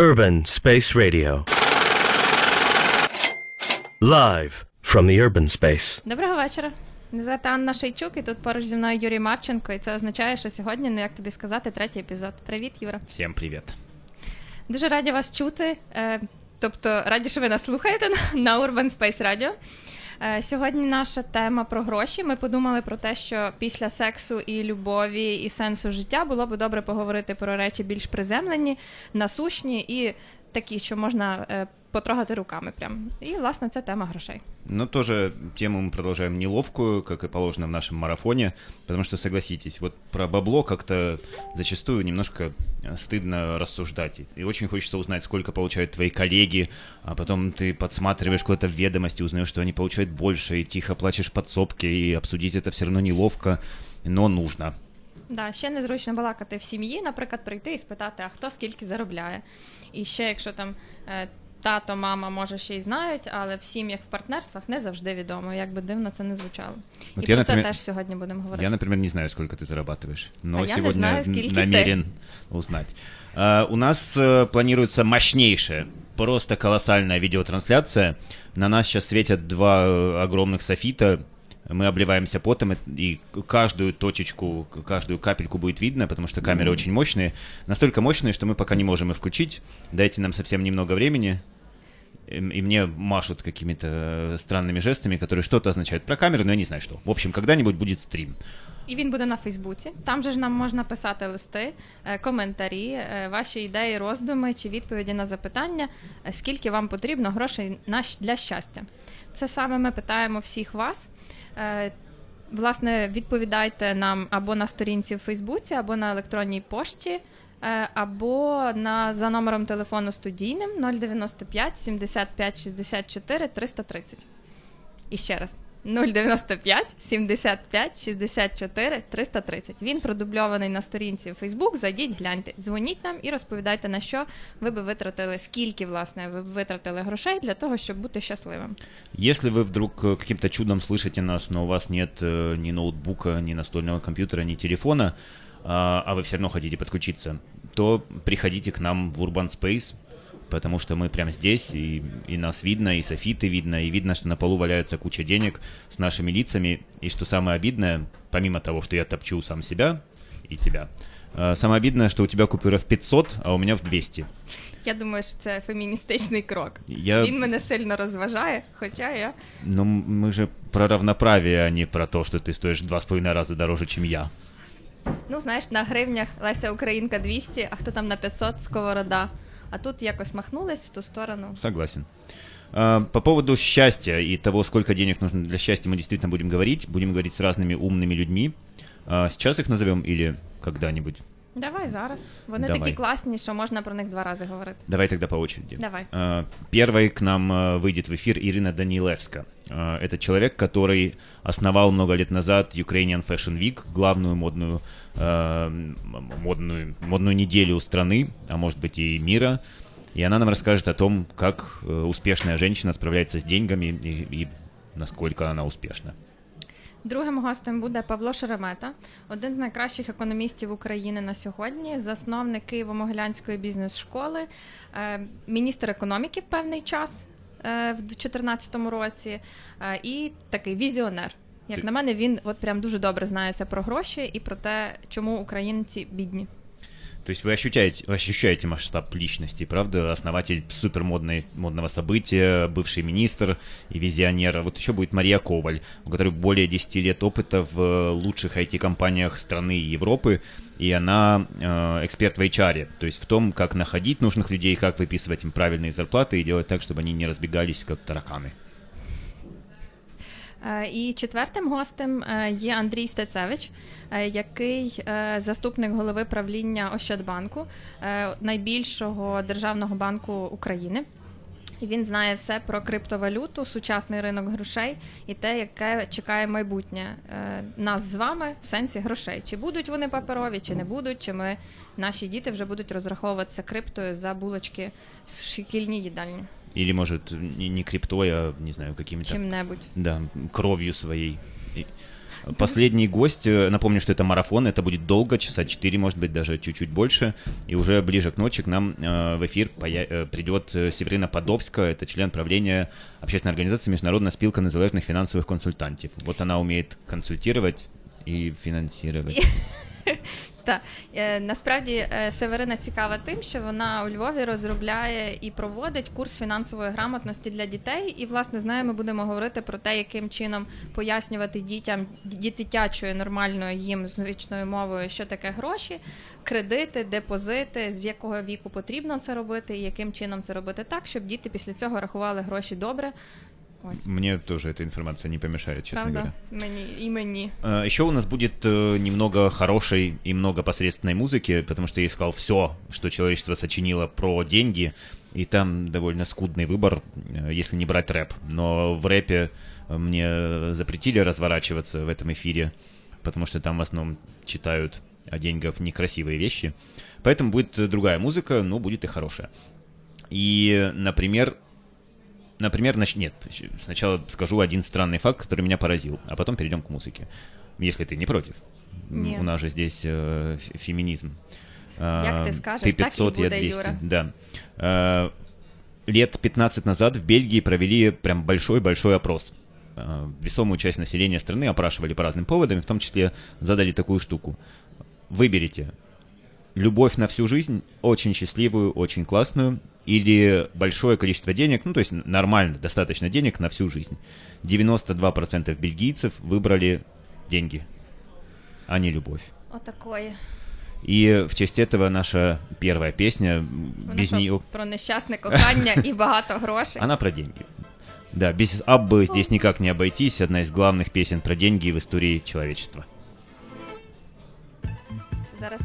Urban Space Radio. Live from the urban space. Доброго вечора. Мене звати Анна Шейчук, і тут поруч зі мною Юрій Марченко. І це означає, що сьогодні, ну як тобі сказати, третій епізод. Привіт, Юра. Всем привет. Дуже раді вас чути. Е, тобто, раді, що ви нас слухаєте на, на Urban Space Radio. Е, Сьогодні наша тема про гроші. Ми подумали про те, що після сексу і любові і сенсу життя було б добре поговорити про речі більш приземлені, насущні і такі, що можна е, потрогати руками. Прям. І, власне, це тема грошей. Но тоже тему мы продолжаем неловкую, как и положено в нашем марафоне, потому что, согласитесь, вот про бабло как-то зачастую немножко э, стыдно рассуждать. И очень хочется узнать, сколько получают твои коллеги, а потом ты подсматриваешь куда-то в ведомости, узнаешь, что они получают больше, и тихо плачешь в подсобке, и обсудить это все равно неловко, но нужно. Да, ще незручно балакати в сім'ї, наприклад, прийти і спитати, а хто скільки заробляє. І ще, якщо там е, тато, мама, може, ще й знають, але в сім'ях, в партнерствах не завжди відомо, як би дивно це не звучало. От і я, про це наприклад, теж сьогодні будемо говорити. Я, например, не знаю, сколько ты зарабатываешь, но А я не сегодня знаю, скільки н- ти. намерен узнать. А, у нас э, планируется мощнейшая, просто колоссальная видеотрансляция. На нас сейчас светят два э, огромных софита. Мы обливаемся потом, и каждую точечку, каждую капельку будет видно, потому что камеры очень мощные. Настолько мощные, что мы пока не можем их включить. Дайте нам совсем немного времени. И и мне машут какими-то э, странными жестами, которые что-то означают про камеру, но я не знаю что. В общем, когда-нибудь будет стрим. І він буде на Фейсбуці. Там же ж нам можна писати листи, е, коментарі, е, ваші ідеї, роздуми чи відповіді на запитання, е, скільки вам потрібно грошей на щ- для щастя. Це саме ми питаємо всіх вас. Е, Власне, відповідайте нам або на сторінці в Фейсбуці, або на електронній пошті, е, або на, за номером телефону студійним 095 75 64 330. І ще раз. 095 75 64 330. Він продубльований на сторінці в Facebook. Зайдіть, гляньте, дзвоніть нам і розповідайте, на що ви би витратили, скільки власне ви б витратили грошей для того, щоб бути щасливим. Если вы вдруг э, каким-то чудом слышите нас, но у вас нет э, ни ноутбука, ни настольного компьютера, ни телефона, а а вы все равно хотите подключиться, то приходите к нам в Urban Space, потому что мы прямо здесь, и, и нас видно, и софиты видно, и видно, что на полу валяется куча денег с нашими лицами. И что самое обидное, помимо того, что я топчу сам себя и тебя, э, самое обидное, что у тебя купюра в 500, а у меня в 200. Я думаю, що це феміністичний крок. Я... Він мене сильно розважає, хоча я Но мы же про равноправие, а не про то, что ты стоишь два с половиной раза дороже, чем я. Ну, знаєш, на гривнях Леся Українка 200, а хто там на 500 сковорода. А тут якось махнулись в ту сторону. Согласен. А, По поводу счастья и того, сколько денег нужно для счастья, мы действительно будем говорить. Будем говорить с разными умными людьми. А, Сейчас их назовем или когда-нибудь? Давай зараз. Вони Давай. такі класні, що можна про них два рази говорити. Давай тогда по очереди. Давай. А, Первой к нам а, выйдет в эфир Ирина Данилевска. А, Это человек, который основал много лет назад Ukrainian Fashion Week, главную модную, модную, модную неделю страны, а может быть и мира. И она нам расскажет о том, как э, успешная женщина справляется с деньгами и, и насколько она успешна. Другим гостем буде Павло Шеремета, один з найкращих економістів України на сьогодні, засновник Києво-Могилянської бізнес-школи, е, міністр економіки в певний час е, в 2014 році, е, і такий візіонер. Як на мене, він от прям дуже добре знається про гроші і про те, чому українці бідні. То есть вы ощущаете, ощущаете масштаб личности, правда? Основатель супермодной, модного события, бывший министр и визионер. Вот еще будет Мария Коваль, у которой более 10 лет опыта в э, лучших IT-компаниях страны и Европы. И она э, эксперт в HR, то есть в том, как находить нужных людей, как выписывать им правильные зарплаты и делать так, чтобы они не разбегались, как тараканы. Е, І четвертим гостем е, є Андрій Стецевич, е, який заступник голови правління Ощадбанку, найбільшого державного банку України. І він знає все про криптовалюту, сучасний ринок грошей і те, яке чекає майбутнє нас з вами в сенсі грошей. Чи будуть вони паперові, чи не будуть, чи ми наші діти вже будуть розраховуватися криптою за булочки в шкільній їдальні, Или, может, не, не криптой, а, не знаю, какими-то... чим-небудь. Да, кровью своей. И- Последний гость, э, напомню, что это марафон, это будет долго, часа 4, может быть, даже чуть-чуть больше. И уже ближе к ночи к нам э, в эфир поя- э, придет э, Северина Подовска, это член правления общественной организации Международная спилка незалежных финансовых консультантов. Вот она умеет консультировать и финансировать. Так, е, насправді е, Северина цікава тим, що вона у Львові розробляє і проводить курс фінансової грамотності для дітей. І, власне, з нею ми будемо говорити про те, яким чином пояснювати дітям дитячою нормальною їм звичною мовою, що таке гроші, кредити, депозити, з якого віку потрібно це робити, і яким чином це робити так, щоб діти після цього рахували гроші добре. Ось. Мне тоже эта информация не помешает, честно Правда, говоря. мені і мені. Э, Еще у нас будет э, немного хорошей и много посредственной музыки, потому что я искал все, что человечество сочинило про деньги, и там довольно скудный выбор, э, если не брать рэп. Но в рэпе э, мне запретили разворачиваться в этом эфире, потому что там в основном читают о деньгах некрасивые вещи. Поэтому будет э, другая музыка, но будет и хорошая. И, например, Например, нач... нет, сначала скажу один странный факт, который меня поразил, а потом перейдем к музыке. Если ты не против. М, Не. У нас же здесь э, феминизм. Як А, ти скажеш, ты так і 500, я буде, 200. Юра. Да. А, Лет 15 назад в Бельгии провели прям большой-большой опрос. А, Весомую часть населения страны опрашивали по разным поводам, и в том числе задали такую штуку. Выберите любовь на всю жизнь, очень счастливую, очень классную, или большое количество денег, ну, то есть нормально, достаточно денег на всю жизнь. 92% бельгийцев выбрали деньги, а не любовь. Отакої. И в честь этого наша первая песня, м, Вона без що, нее... про нещасне кохання і багато грошей. Она про деньги. Да, без Аббы здесь никак не обойтись. Одна из главных песен про деньги в истории человечества. Зараз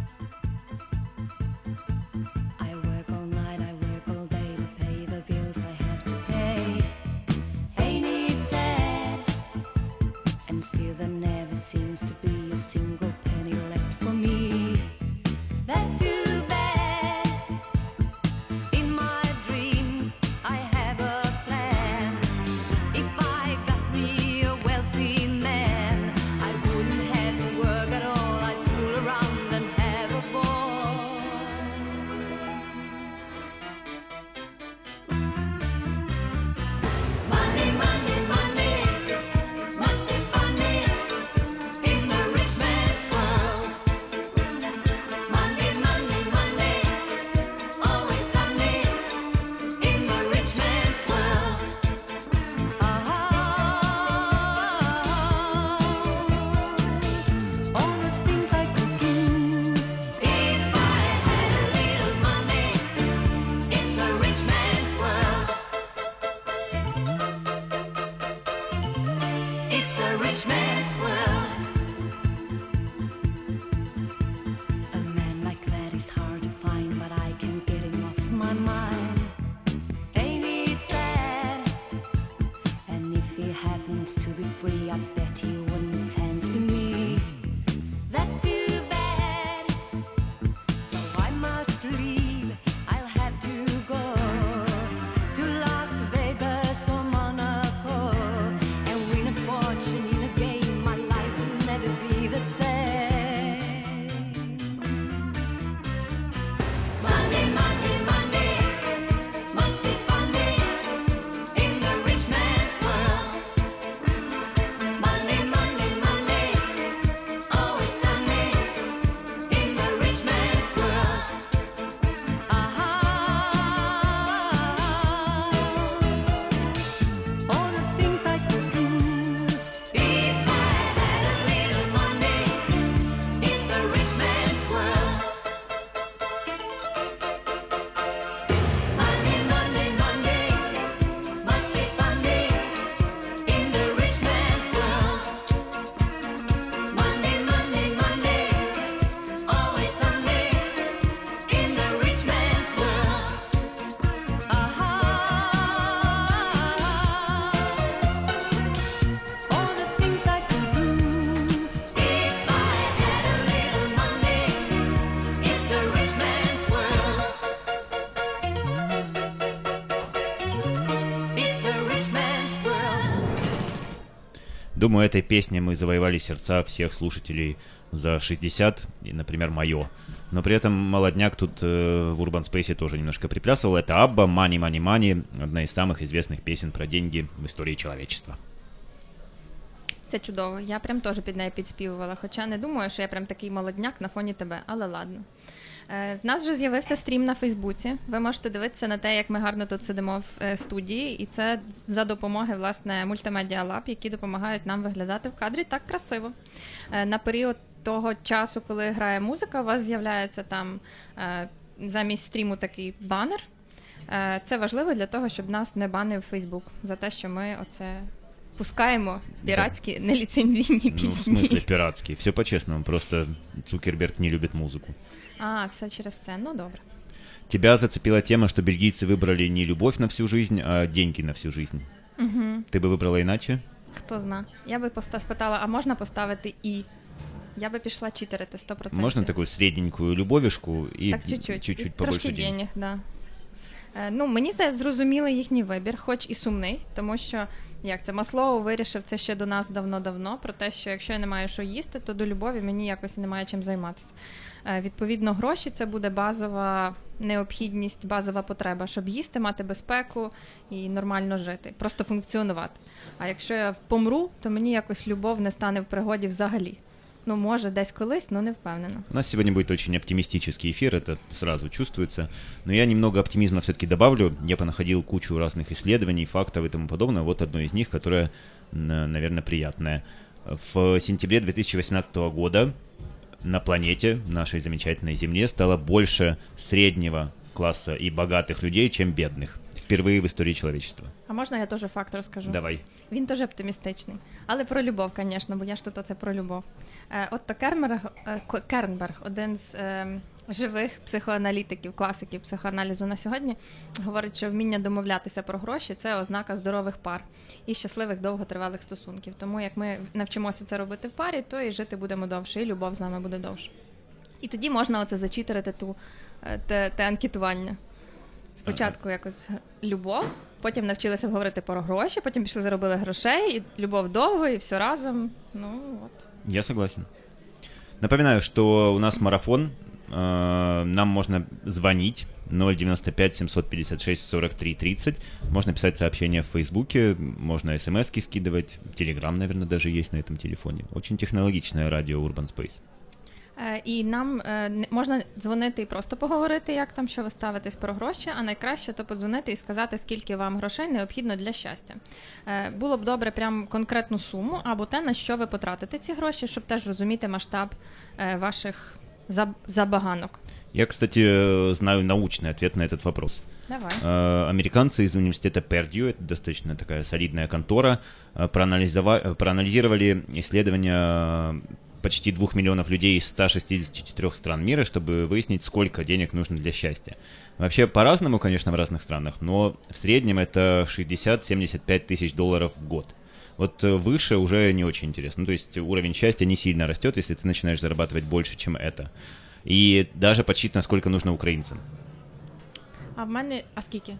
single Думаю, этой песней мы завоевали сердца всех слушателей за 60, и, например, мое. Но при этом молодняк тут э, в Urban Space тоже немножко приплясывал. Это Абба, Money, Money, Money, одна из самых известных песен про деньги в истории человечества. Це чудово. Я прям теж під нею підспівувала. Хоча не думаю, що я прям такий молодняк на фоні тебе, але ладно. Е, в нас вже з'явився стрім на Фейсбуці. Ви можете дивитися на те, як ми гарно тут сидимо в е, студії, і це за допомоги власне мультимедіа лаб, які допомагають нам виглядати в кадрі так красиво. Е, на період того часу, коли грає музика, у вас з'являється там замість стріму такий банер. Це важливо для того, щоб нас не банив Фейсбук за те, що ми оце пускаємо піратські неліцензійні Ну, в пісні. смысле пиратский. Все по-честному, просто Цукерберг не любит музыку. А, все через це. Ну добре. Тебя зацепила тема, что бельгийцы выбрали не любовь на всю жизнь, а деньги на всю жизнь. Угу. Ты бы выбрала иначе? Хто зна. Я би поста спитала, а можна поставити і? Я би пішла читерити 100%. Можно такую средненькую любовишку и Так чуть-чуть. чуть-чуть І побольше Трошки денег? денег, да. Е, Ну, мені здається, зрозумілий їхній вибір, хоч і сумний, тому що як це Маслоу вирішив це ще до нас давно-давно, про те, що якщо я не маю що їсти, то до любові мені якось немає чим займатися. Е, Відповідно, гроші це буде базова необхідність, базова потреба, щоб їсти, мати безпеку і нормально жити, просто функціонувати. А якщо я помру, то мені якось любов не стане в пригоді взагалі. Ну, може, десь колись, але не впевнена. У нас сегодня будет очень оптимистический эфир, это сразу чувствуется. Но я немного оптимизма все-таки добавлю. Я понаходил кучу разных исследований, фактов и тому подобное. Вот одно из них, которое, н- наверное, приятное. В сентябре 2018 года на планете, нашей замечательной Земле, стало больше среднего класса и богатых людей, чем бедных. Впервые в истории человечества. А можна я теж факт розкажу? Давай. Він теж оптимістичний. Але про любов, звісно, бо я ж тут оце про любов. Е, Отто Кернберг, е, Ко- Кернберг, один з е, живих психоаналітиків, класиків психоаналізу на сьогодні, говорить, що вміння домовлятися про гроші це ознака здорових пар і щасливих довготривалих стосунків. Тому як ми навчимося це робити в парі, то і жити будемо довше, і любов з нами буде довше. І тоді можна оце зачитерити ту, е, те, те анкетування. Спочатку якось любов, потім навчилися говорити про гроші, потім пішли заробили грошей, і любов довго, і все разом. Ну от. Я согласен. Напоминаю, что у нас марафон. э, Нам можно звонить 095 756 43 30. Можно писать сообщения в Фейсбуке, можно смс-ки скидывать. Телеграм, наверное, даже есть на этом телефоне. Очень технологичное радио Urban Space. Е, і нам е, не- можна дзвонити і просто поговорити, як там, що ви ставитесь про гроші, а найкраще то подзвонити і сказати, скільки вам грошей необхідно для щастя. Е, було б добре прям конкретну суму або те, на що ви потратите ці гроші, щоб теж розуміти масштаб е, ваших заб- забаганок. Я, кстати, знаю научный ответ на этот вопрос. Давай. Э, Американцы из университета Пердью, это достаточно такая солидная контора, э, э, проанализировали исследования почти двух миллионов людей из 164 стран мира, чтобы выяснить, сколько денег нужно для счастья. Вообще по-разному, конечно, в разных странах, но в среднем это 60-75 тысяч долларов в год. Вот э, выше уже не очень интересно. Ну, то есть уровень счастья не сильно растет, если ты начинаешь зарабатывать больше, чем это. И даже подсчитано, сколько нужно украинцам. А в мене. А скільки?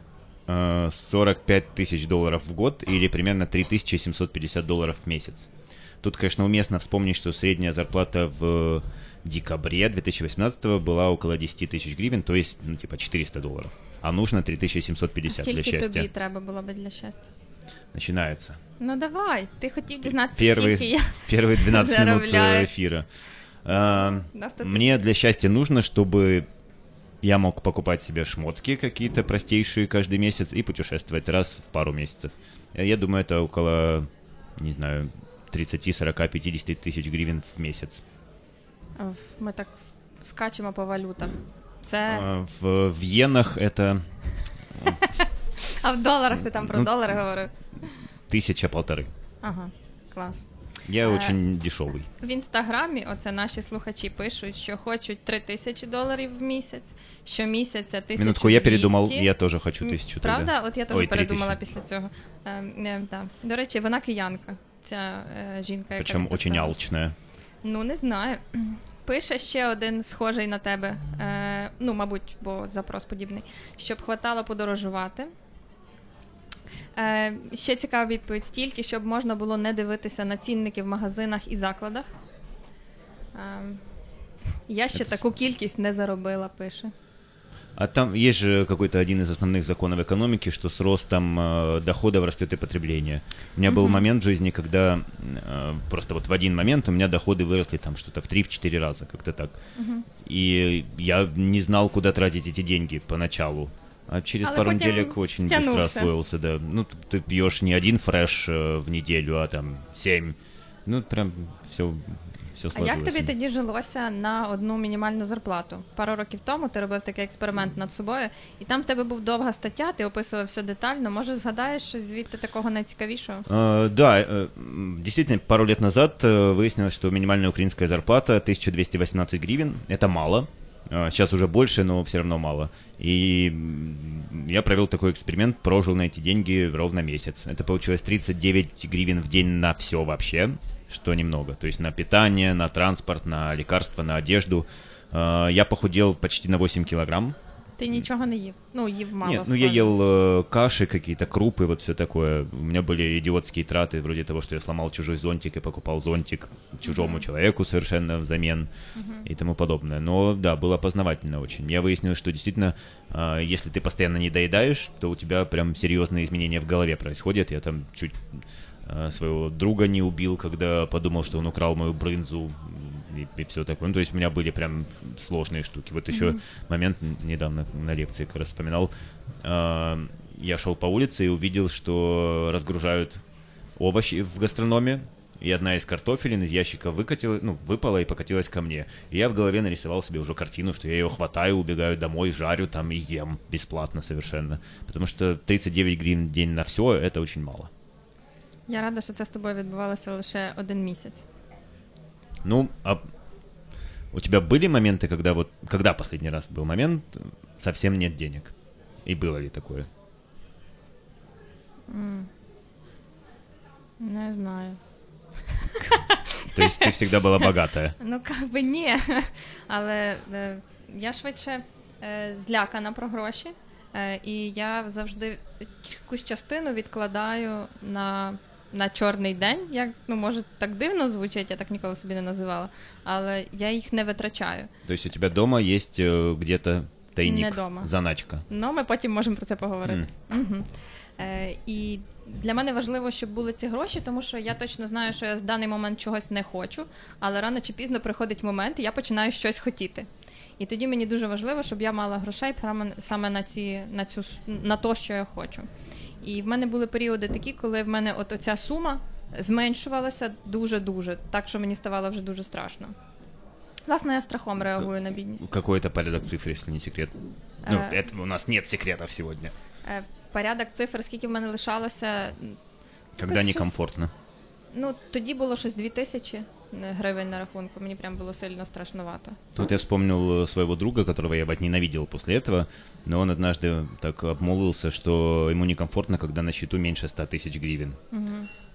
Э, 45 тысяч долларов в год или примерно 3750 долларов в месяц. Тут, конечно, уместно вспомнить, что средняя зарплата в декабре 2018 была около 10 тысяч гривен, то есть, ну, типа 400 долларов. А нужно А 3750 для скільки счастья. тобі треба було би для щастя? Начинается. Ну давай, ти хотів дізнатися, Первый, скільки я. первые 12 минут э, Заробляю. эфира. А, Нас тут- Мне для счастья нужно, чтобы я мог покупать себе шмотки какие-то простейшие каждый месяц и путешествовать раз в пару месяцев. Э, Я думаю, это около, не знаю, 30, 40, 50 тысяч гривен в месяц. Оф, Ми так скачемо по валютах. Це. А, В, в иенах это А в доларах ти там про Ну, долари говорив. тысяча-полторы. Ага, клас. Я Э, очень дешевый. В інстаграмі оце наші слухачі пишуть, що хочуть 3 тисячі доларів в місяць, щомісяця тисячу Минутку, я 200. передумал, я тоже хочу М, тысячу Правда? тогда. От я теж Ой, передумала 3000. після цього. Е, е, да. До речі, вона киянка, ця е, жінка, яка Причем очень написала. алчная. Ну, не знаю. Пише ще один схожий на тебе, е, ну, мабуть, бо запрос подібний, щоб хватало подорожувати. Е, ще цікава відповідь: стільки, щоб можна було не дивитися на цінники в магазинах і закладах. Е, я ще Це таку кількість не заробила, пише. А там есть же какой-то один из основных законов экономики, что с ростом э, доходов растет и потребление. У меня был момент в жизни, когда э, просто вот в один момент у меня доходы выросли там что-то в 3-4 раза, как-то так. И я не знал, куда тратить эти деньги поначалу. А через Але пару потім неделек очень быстро втягнувся. освоился, да. Ну, т- ты пьешь не один фреш э, в неделю, а там 7. Ну, прям все, все А сложилось. як тобі тоді жилося на одну мінімальну зарплату? Пару років тому ти робив такий експеримент над собою, і там в тебе був довга стаття, ти описував все детально. Може, згадаєш щось звідти такого найцікавішого? Э, Да, э, м, действительно, пару лет назад э, выяснилось, что минимальная украинская зарплата 1218 гривен. Это мало. Э, Сейчас уже больше, но все равно мало. И я провел такой эксперимент, прожил на эти деньги ровно месяц. Это получилось 39 гривен в день на все вообще, что немного. То есть на питание, на транспорт, на лекарства, на одежду. Э, Я похудел почти на 8 килограмм. Ти нічого не їв. Ну, їв мало. Нет, ну я схоже. ел э, каши какие-то, крупы, вот все такое. У меня были идиотские траты, вроде того, что я сломал чужой зонтик и покупал зонтик чужому человеку совершенно взамен и тому подобное. Но да, было познавательно очень. Я выяснил, что действительно, э, если ты постоянно не доедаешь, то у тебя прям серьезные изменения в голове происходят. Я там чуть э, своего друга не убил, когда подумал, что он украл мою брынзу и, все такое. Ну, то есть у меня были прям сложные штуки. Вот еще момент н- недавно на лекции как раз вспоминал. А, Я шел по улице и увидел, что разгружают овощи в гастрономе. И одна из картофелин из ящика выкатила, ну, выпала и покатилась ко мне. И я в голове нарисовал себе уже картину, что я ее хватаю, убегаю домой, жарю там и ем бесплатно совершенно. Потому что 39 гривен в день на все это очень мало. Я рада, що це з тобою відбувалося лише один місяць. Ну, а у тебя были моменты, когда вот, когда последний раз был момент, совсем нет денег? И было ли такое? Не знаю. То есть ты всегда была богатая? Ну, как би ні. Але е, я швидше е, злякана про гроші, е, і я завжди якусь частину відкладаю на, на чорний день. Як, ну, може, так дивно звучить, я так ніколи собі не називала, але я їх не витрачаю. То есть у тебя дома есть э, где-то тайник, Не дома. заначка? Ну, ми потім можемо про це поговорити. Угу. Е, і для мене важливо, щоб були ці гроші, тому що я точно знаю, що я в даний момент чогось не хочу, але рано чи пізно приходить момент, і я починаю щось хотіти. І тоді мені дуже важливо, щоб я мала грошей саме, на ці на цю на то, що я хочу. І в мене були періоди такі, коли в мене от оця сума зменшувалася дуже-дуже, так що мені ставало вже дуже страшно. Власне, я страхом реагую на бідність. Какой это порядок цифр, если не секрет. Ну, Э. это у нас нет секретов сегодня. Е, Порядок цифр, скільки в мене лишалося, Когда щось- некомфортно. Ну, тоді було щось 2 тисячі е, гривень на рахунку. Мені прям було сильно страшнувато. Тут я вспомнил э, своего друга, которого я возненавидел после этого, но он однажды так обмолвился, что ему некомфортно, когда на счету меньше 100 тысяч гривен.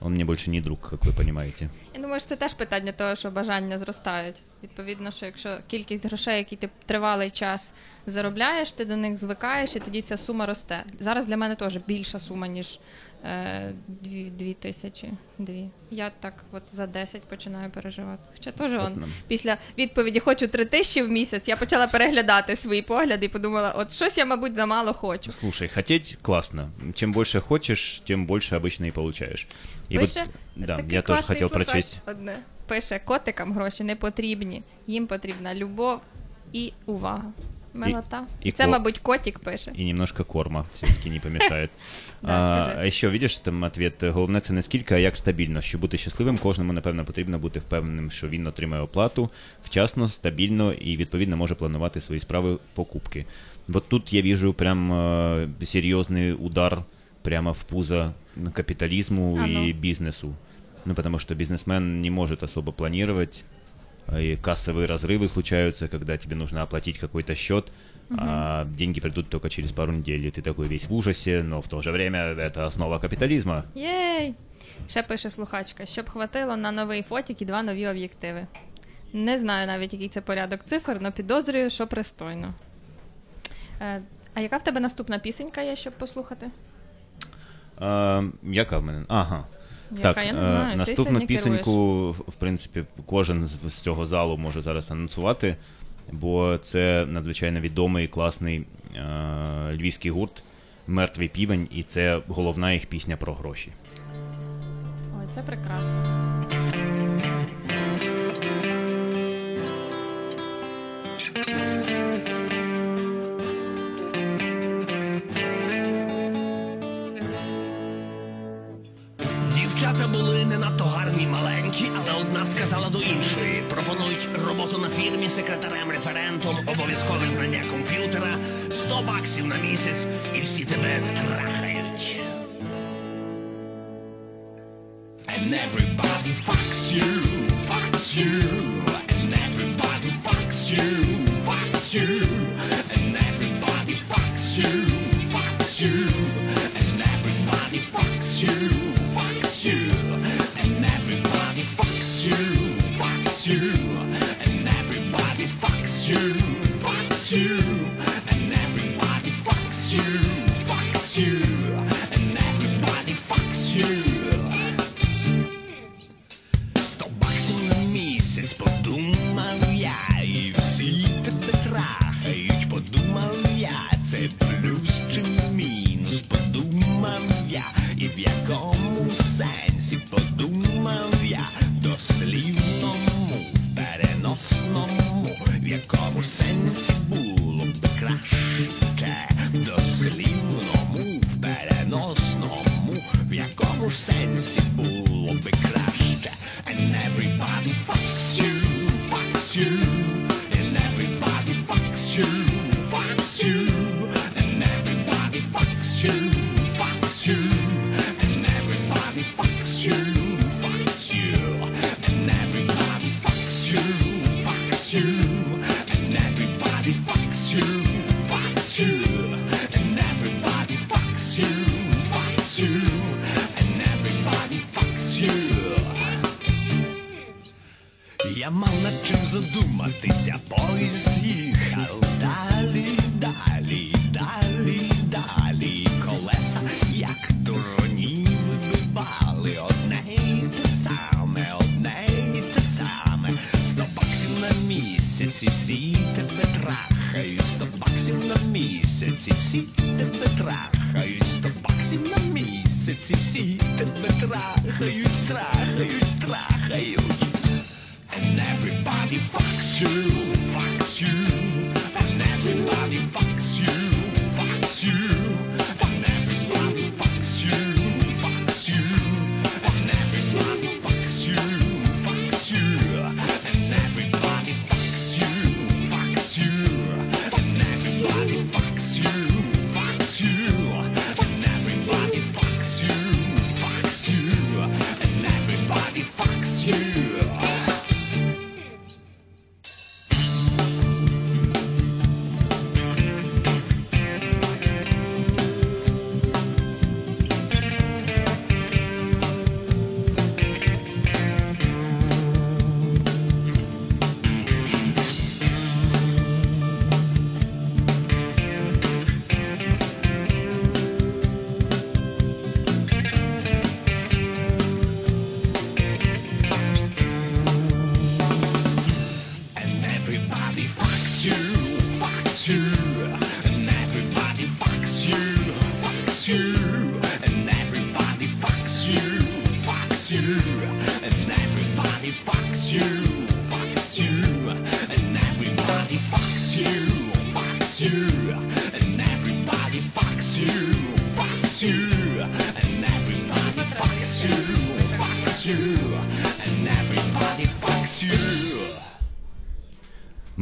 Он мне больше не друг, как вы понимаете. Я думаю, що це теж питання того, що бажання зростають. Відповідно, що якщо кількість грошей, які ти тривалий час заробляєш, ти до них звикаєш, і тоді ця сума росте. Зараз для мене теж більша сума, ніж е, дві, дві тисячі. Дві. Я так от за 10 починаю переживати. Хоча теж он, після відповіді хочу 3 тисячі в місяць, я почала переглядати свої погляди і подумала, от щось я, мабуть, замало хочу. Слушай, хотеть классно. Чем больше хочешь, тем больше обычно и получаешь. И вот- Пише, да, такий я тоже хотел прочесть. Одне. Пише, котикам гроші не потрібні, їм потрібна любов і увага. Милота. і Це, ко- мабуть, котик пише. И немножко корма все-таки не помешает. Да, а, ще видиш там ответ. Головне це не скільки, а як стабільно. Щоб бути щасливим, кожному напевно потрібно бути впевненим, що він отримає оплату вчасно, стабільно і відповідно може планувати свої справи покупки. Вот тут я вижу прям э, серьезный удар прямо в пузо капитализму А ну. и бизнесу. Ну, потому что бизнесмен не может особо планировать, а и кассовые разрывы случаются, когда тебе нужно оплатить какой-то счет, угу. а деньги придут только через пару недель, и ты такой весь в ужасе, но в то же время это основа капитализма. Єй! Ще пише слухачка, щоб хватило на новий фотік і два нові об'єктиви. Не знаю навіть, який це порядок цифр, але підозрюю, що пристойно. Е, а яка в тебе наступна пісенька є, щоб послухати? Е, яка в мене? Ага. Так, я не е, знаю. Наступну пісеньку, в принципі, кожен з цього залу може зараз анонсувати, бо це надзвичайно відомий класний е, львівський гурт Мертвий півень, і це головна їх пісня про гроші. Ой, це прекрасно. thank you одна сказала до іншої. Пропонують роботу на фірмі секретарем, референтом, обов'язкове знання комп'ютера, 100 баксів на місяць, і всі тебе трахають. And everybody fucks you, fucks you, and everybody fucks you, fucks you.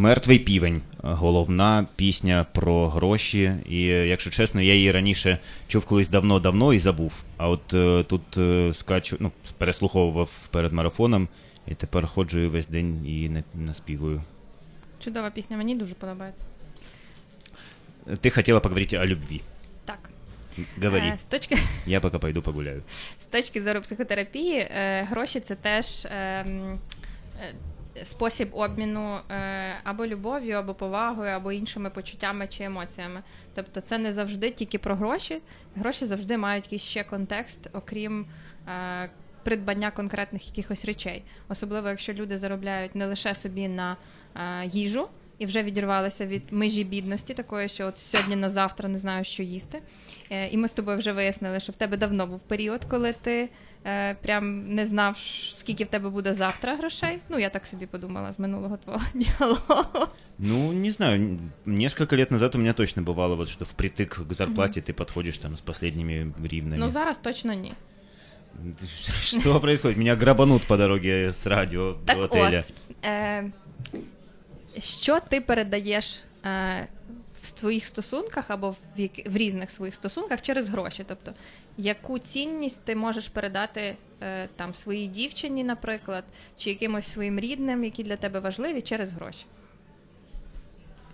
Мертвий півень, головна пісня про гроші. І якщо чесно, я її раніше чув колись давно-давно і забув. А от е, тут е, скачу, ну, переслуховував перед марафоном, і тепер ходжу і весь день і на- наспівую. Чудова пісня, мені дуже подобається. Ти хотіла поговорити о любві. Так. Говори. Е, З точки, Я поки пойду погуляю. з точки зору психотерапії, е, гроші це теж. Ем, е, е, спосіб обміну е, або любов'ю, або повагою, або іншими почуттями чи емоціями. Тобто це не завжди тільки про гроші. Гроші завжди мають якийсь ще контекст, окрім е, придбання конкретних якихось речей. Особливо, якщо люди заробляють не лише собі на е, їжу. І вже відірвалися від межі бідності, такої, що от сьогодні на завтра не знаю, що їсти. Е, і ми з тобою вже вияснили, що в тебе давно був період, коли ти е, прям не знав, ш- скільки в тебе буде завтра грошей. Ну, я так собі подумала з минулого твого діалогу. Ну, не знаю, н- несколько лет назад у меня точно бывало, вот что впритык к зарплате ты подходишь там с последними гривнами. Ну зараз точно ні. Что происходит? Меня грабанут по дороге с радио Так до отеля. от, е, що ти передаєш е, в своїх стосунках або в, як- в різних своїх стосунках через гроші? Тобто, яку цінність ти можеш передати е, там своїй дівчині, наприклад, чи якимось своїм рідним, які для тебе важливі, через гроші?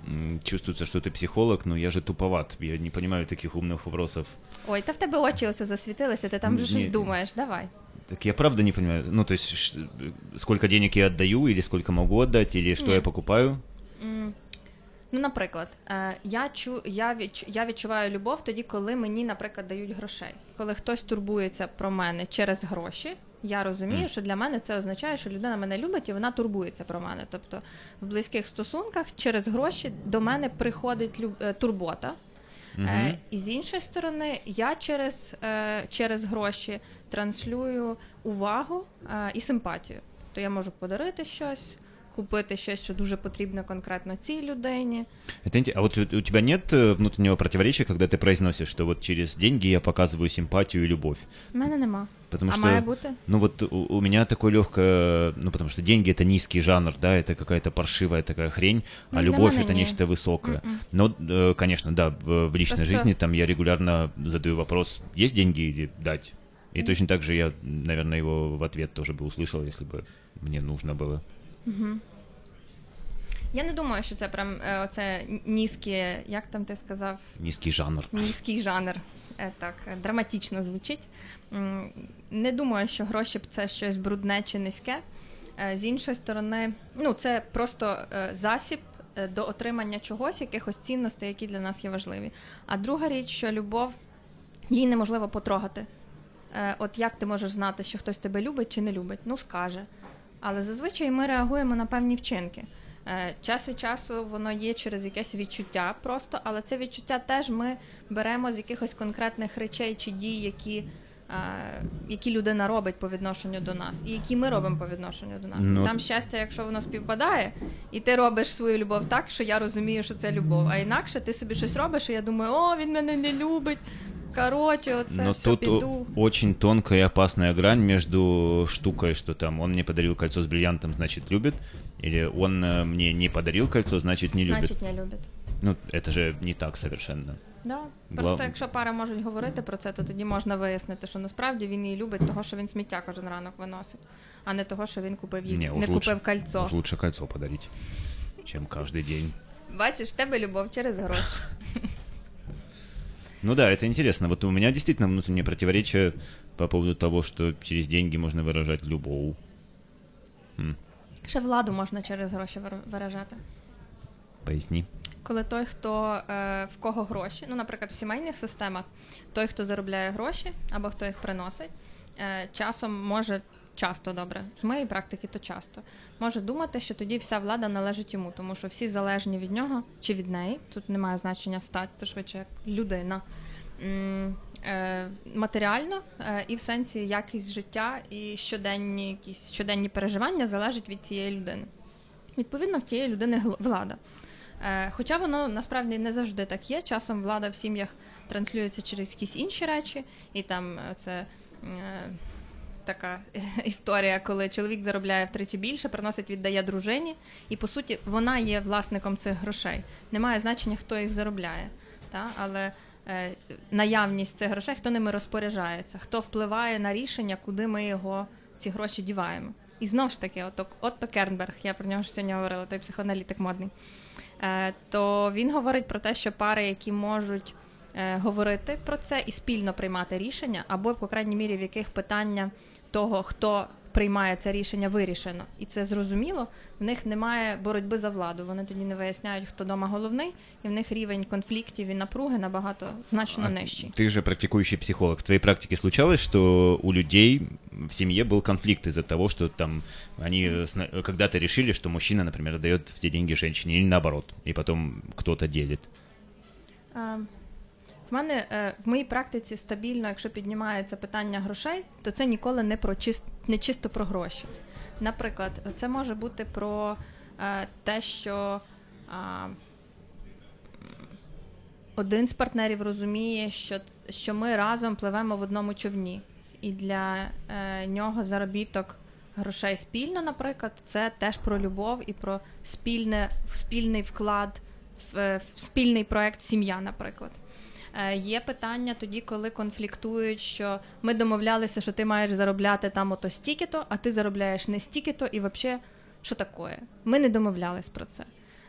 М, Чувствуется, что ты психолог, но я же туповат. Я не понимаю таких умных вопросов. Ой, та в тебе очі оце засвітилися, ти там вже щось думаєш. Давай. Так я правда не понимаю. Ну, то есть, ш- сколько денег я отдаю, или сколько могу отдать, или что Не. я покупаю? Ну, наприклад, е, я чу, я, відч, я відчуваю любов тоді, коли мені, наприклад, дають грошей. Коли хтось турбується про мене через гроші, я розумію, що для мене це означає, що людина мене любить і вона турбується про мене. Тобто в близьких стосунках через гроші до мене приходить люб, е, турбота. Е, і з іншої сторони, я через, е, через гроші транслюю увагу е, і симпатію. То я можу подарити щось, купити щось, що дуже потрібно конкретно цій людині. Это инте- А вот у у тебя нет э, внутреннего противоречия, когда ты произносишь, что вот через деньги я показываю симпатию и любовь? У мене нема. Потому а что, має бути? ну вот у, у меня такое легкое, ну потому что деньги это низкий жанр, да, это какая-то паршивая такая хрень, а Ну, для любовь меня это не. нечто высокое. Мгм. Но, э, конечно, да, в, в личной Просто- жизни там я регулярно задаю вопрос, есть деньги или дать? И точно так же я, наверное, его в ответ тоже бы услышал, если бы мне нужно было. Я не думаю, що це прям е, оце низьке, як там ти сказав, Низкий жанр. низький жанр. Е, Так, е, драматично звучить. Не думаю, що гроші б це щось брудне чи низьке. З іншої сторони, ну це просто засіб до отримання чогось, якихось цінностей, які для нас є важливі. А друга річ, що любов її неможливо потрогати. От як ти можеш знати, що хтось тебе любить чи не любить? Ну, скаже. Але зазвичай ми реагуємо на певні вчинки. Е, Час від часу воно є через якесь відчуття просто, але це відчуття теж ми беремо з якихось конкретних речей чи дій, які, е, які людина робить по відношенню до нас, і які ми робимо по відношенню до нас. Ну- Там щастя, якщо воно співпадає, і ти робиш свою любов так, що я розумію, що це любов. А інакше ти собі щось робиш, і я думаю, о, він мене не любить. Коротше, оце Но все тут о- піду. очень тонкая и опасная грань между штукой, что там он мне подарил кольцо с бриллиантом, значит любит, или он э, мне не подарил кольцо, значит не любит. Значить, не любить. Ну, это же не так совершенно. Да. Гла- Просто якщо пари можуть говорити про це, то тоді можна вияснити, що насправді він її любить того, що він сміття кожен ранок виносить, а не того, що він купив їй, Не, не, уж купив лучше, кольцо. уж лучше кольцо подарить, чем каждый день. Бачиш, в тебе любов через гроші. Ну да, это интересно. Вот у меня действительно внутреннее противоречие по поводу того, что через деньги можно выражать любовь. Ще владу можна через гроші виражати. Поясни. Коли той, хто е, в кого гроші, ну, наприклад, в сімейних системах, той, хто заробляє гроші або хто їх приносить, е, часом може часто добре, з моєї практики, то часто може думати, що тоді вся влада належить йому, тому що всі залежні від нього чи від неї. Тут немає значення стать, то швидше як людина. Е, Матеріально е, і в сенсі якість життя і щоденні якісь щоденні переживання залежать від цієї людини. Відповідно, в тієї людини влада. Е, Хоча воно насправді не завжди так є. Часом влада в сім'ях транслюється через якісь інші речі, і там це така історія, коли чоловік заробляє втричі більше, приносить, віддає дружині, і по суті вона є власником цих грошей. Немає значення, хто їх заробляє. Та? Але е, наявність цих грошей, хто ними розпоряджається, хто впливає на рішення, куди ми його ці гроші діваємо. І знову ж таки, Отто, Отто Кернберг, я про нього ж сьогодні говорила, той психоаналітик модний. Е, то він говорить про те, що пари, які можуть е, говорити про це і спільно приймати рішення, або, по крайній мірі, в яких питання того, хто приймає це рішення, вирішено, і це зрозуміло. В них немає боротьби за владу. Вони тоді не виясняють, хто дома головний, і в них рівень конфліктів і напруги набагато значно А нижчий. Ты же практикующий психолог. В твоей практике случалось, что у людей в семье был конфликт из-за того, что там они э, сна- когда-то решили, что мужчина, например, дает все деньги женщине, или наоборот, и потом кто-то делит. Е, В мене е, в моїй практиці стабільно, якщо піднімається питання грошей, то це ніколи не про чис- не чисто про гроші. Наприклад, це може бути про е, те, що один з партнерів розуміє, що, що ми разом пливемо в одному човні, і для е, нього заробіток грошей спільно, наприклад, це теж про любов і про спільне, спільний вклад в, в спільний проект сім'я, наприклад. Е, Є питання тоді, коли конфліктують, що ми домовлялися, що ти маєш заробляти там ото стільки-то, а ти заробляєш не стільки-то, і взагалі, що таке? Ми не домовлялись про це.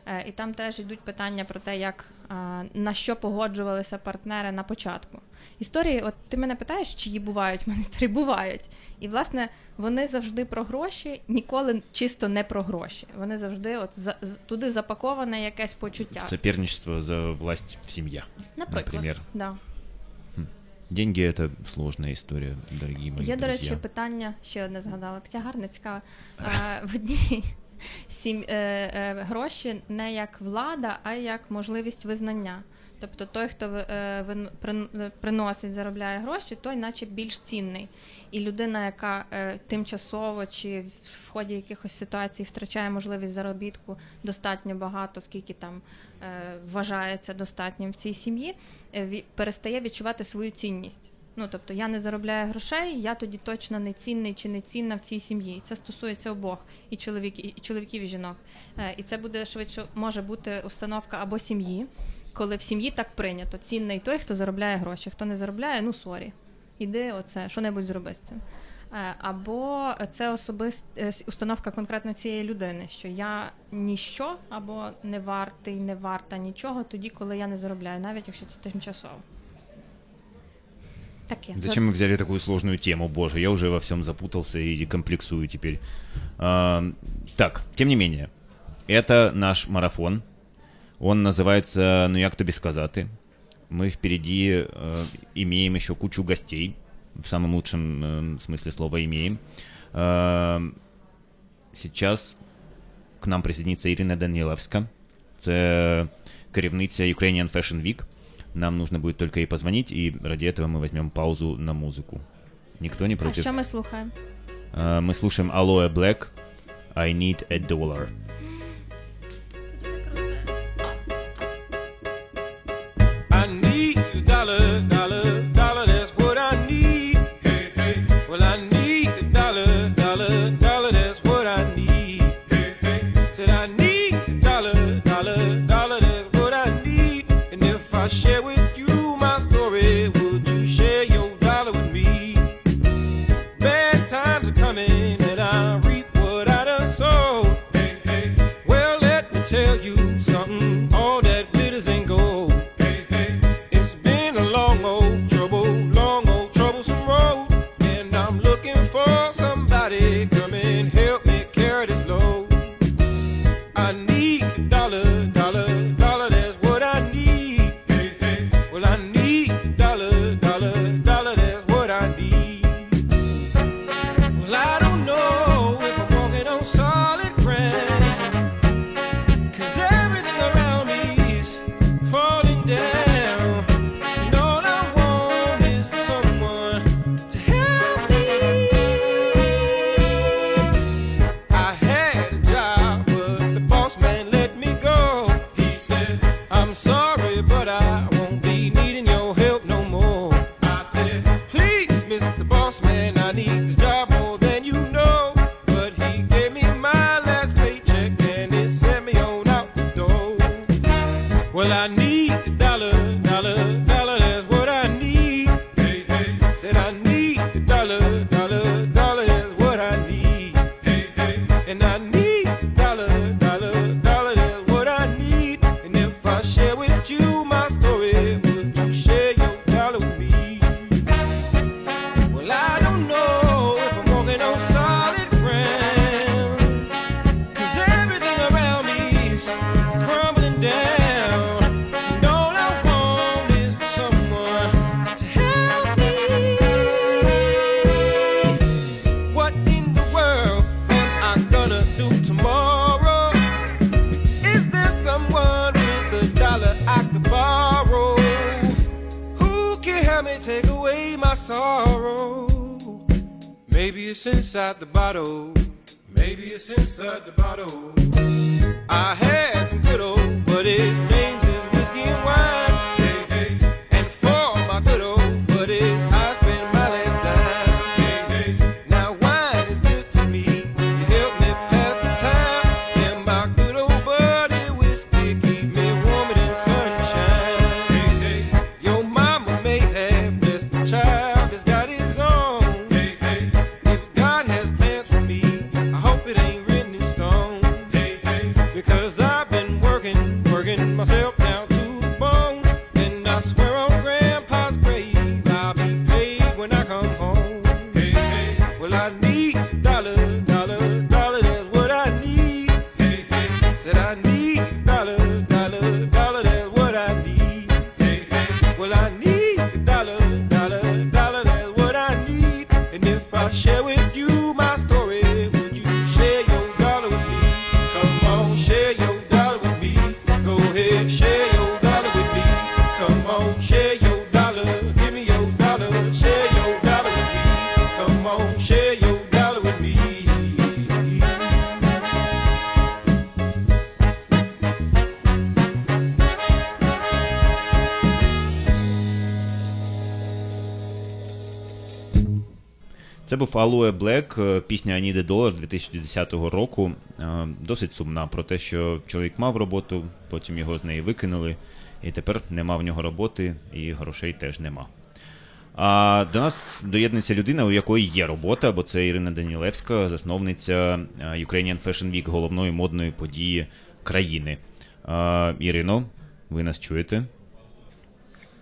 Е, І там теж йдуть питання про те, як е, на що погоджувалися партнери на початку. Історії, от ти мене питаєш, чи її бувають? В мене історії бувають. І власне вони завжди про гроші, ніколи чисто не про гроші. Вони завжди от за, туди запаковане якесь почуття. Соперничество за власть в семье. Наприклад, наприклад. Да. Деньги — это сложная история, дорогие мои Є, до речі, питання, ще одне згадала, таке гарне, цікаве. В одній сім, е, е, гроші не як влада, а як можливість визнання. Тобто той, хто е, приносить, заробляє гроші, той наче більш цінний. І людина, яка тимчасово чи в- ході якихось ситуацій втрачає можливість заробітку достатньо багато, скільки там вважається достатнім в цій сім'ї, перестає відчувати свою цінність. Ну тобто я не заробляю грошей, я тоді точно не цінний чи не цінна в цій сім'ї. Це стосується обох і чоловіків, і чоловіків, і жінок. Е, І це буде швидше може бути установка або сім'ї, коли в сім'ї так прийнято. Цінний той, хто заробляє гроші. Хто не заробляє, ну sorry. Іди, оце що-небудь зроби з цим. Е, Або це особист е, установка конкретно цієї людини, що я ніщо або не вартий, не варта нічого тоді, коли я не заробляю, навіть якщо це тимчасово. Таке. Зачем мы взяли такую сложную тему, боже, я уже во всем запутался и комплексую теперь. А, так, тем не менее, это наш марафон. Он называется «Ну як тобі сказати?». Мы впереди э, имеем еще кучу гостей, в самом лучшем э, смысле слова имеем. Э, сейчас к нам присоединится Ірина Данілевська. Це керівниця Ukrainian Fashion Week. Нам нужно будет только ей позвонить, и ради этого мы возьмем паузу на музыку. Никто не А против? що ми слухаємо? Э, Мы слушаем Aloe Black I Need a Dollar. Black, е, пісня a Dollar 2010 року. Е, Досить сумна про те, що чоловік мав роботу, потім його з неї викинули, і тепер нема в нього роботи, і грошей теж нема. А до нас доєднується людина, у якої є робота, бо це Ірина Данілевська, засновниця е, Ukrainian Fashion Week, головної модної події країни. Е, Ірино, ви нас чуєте?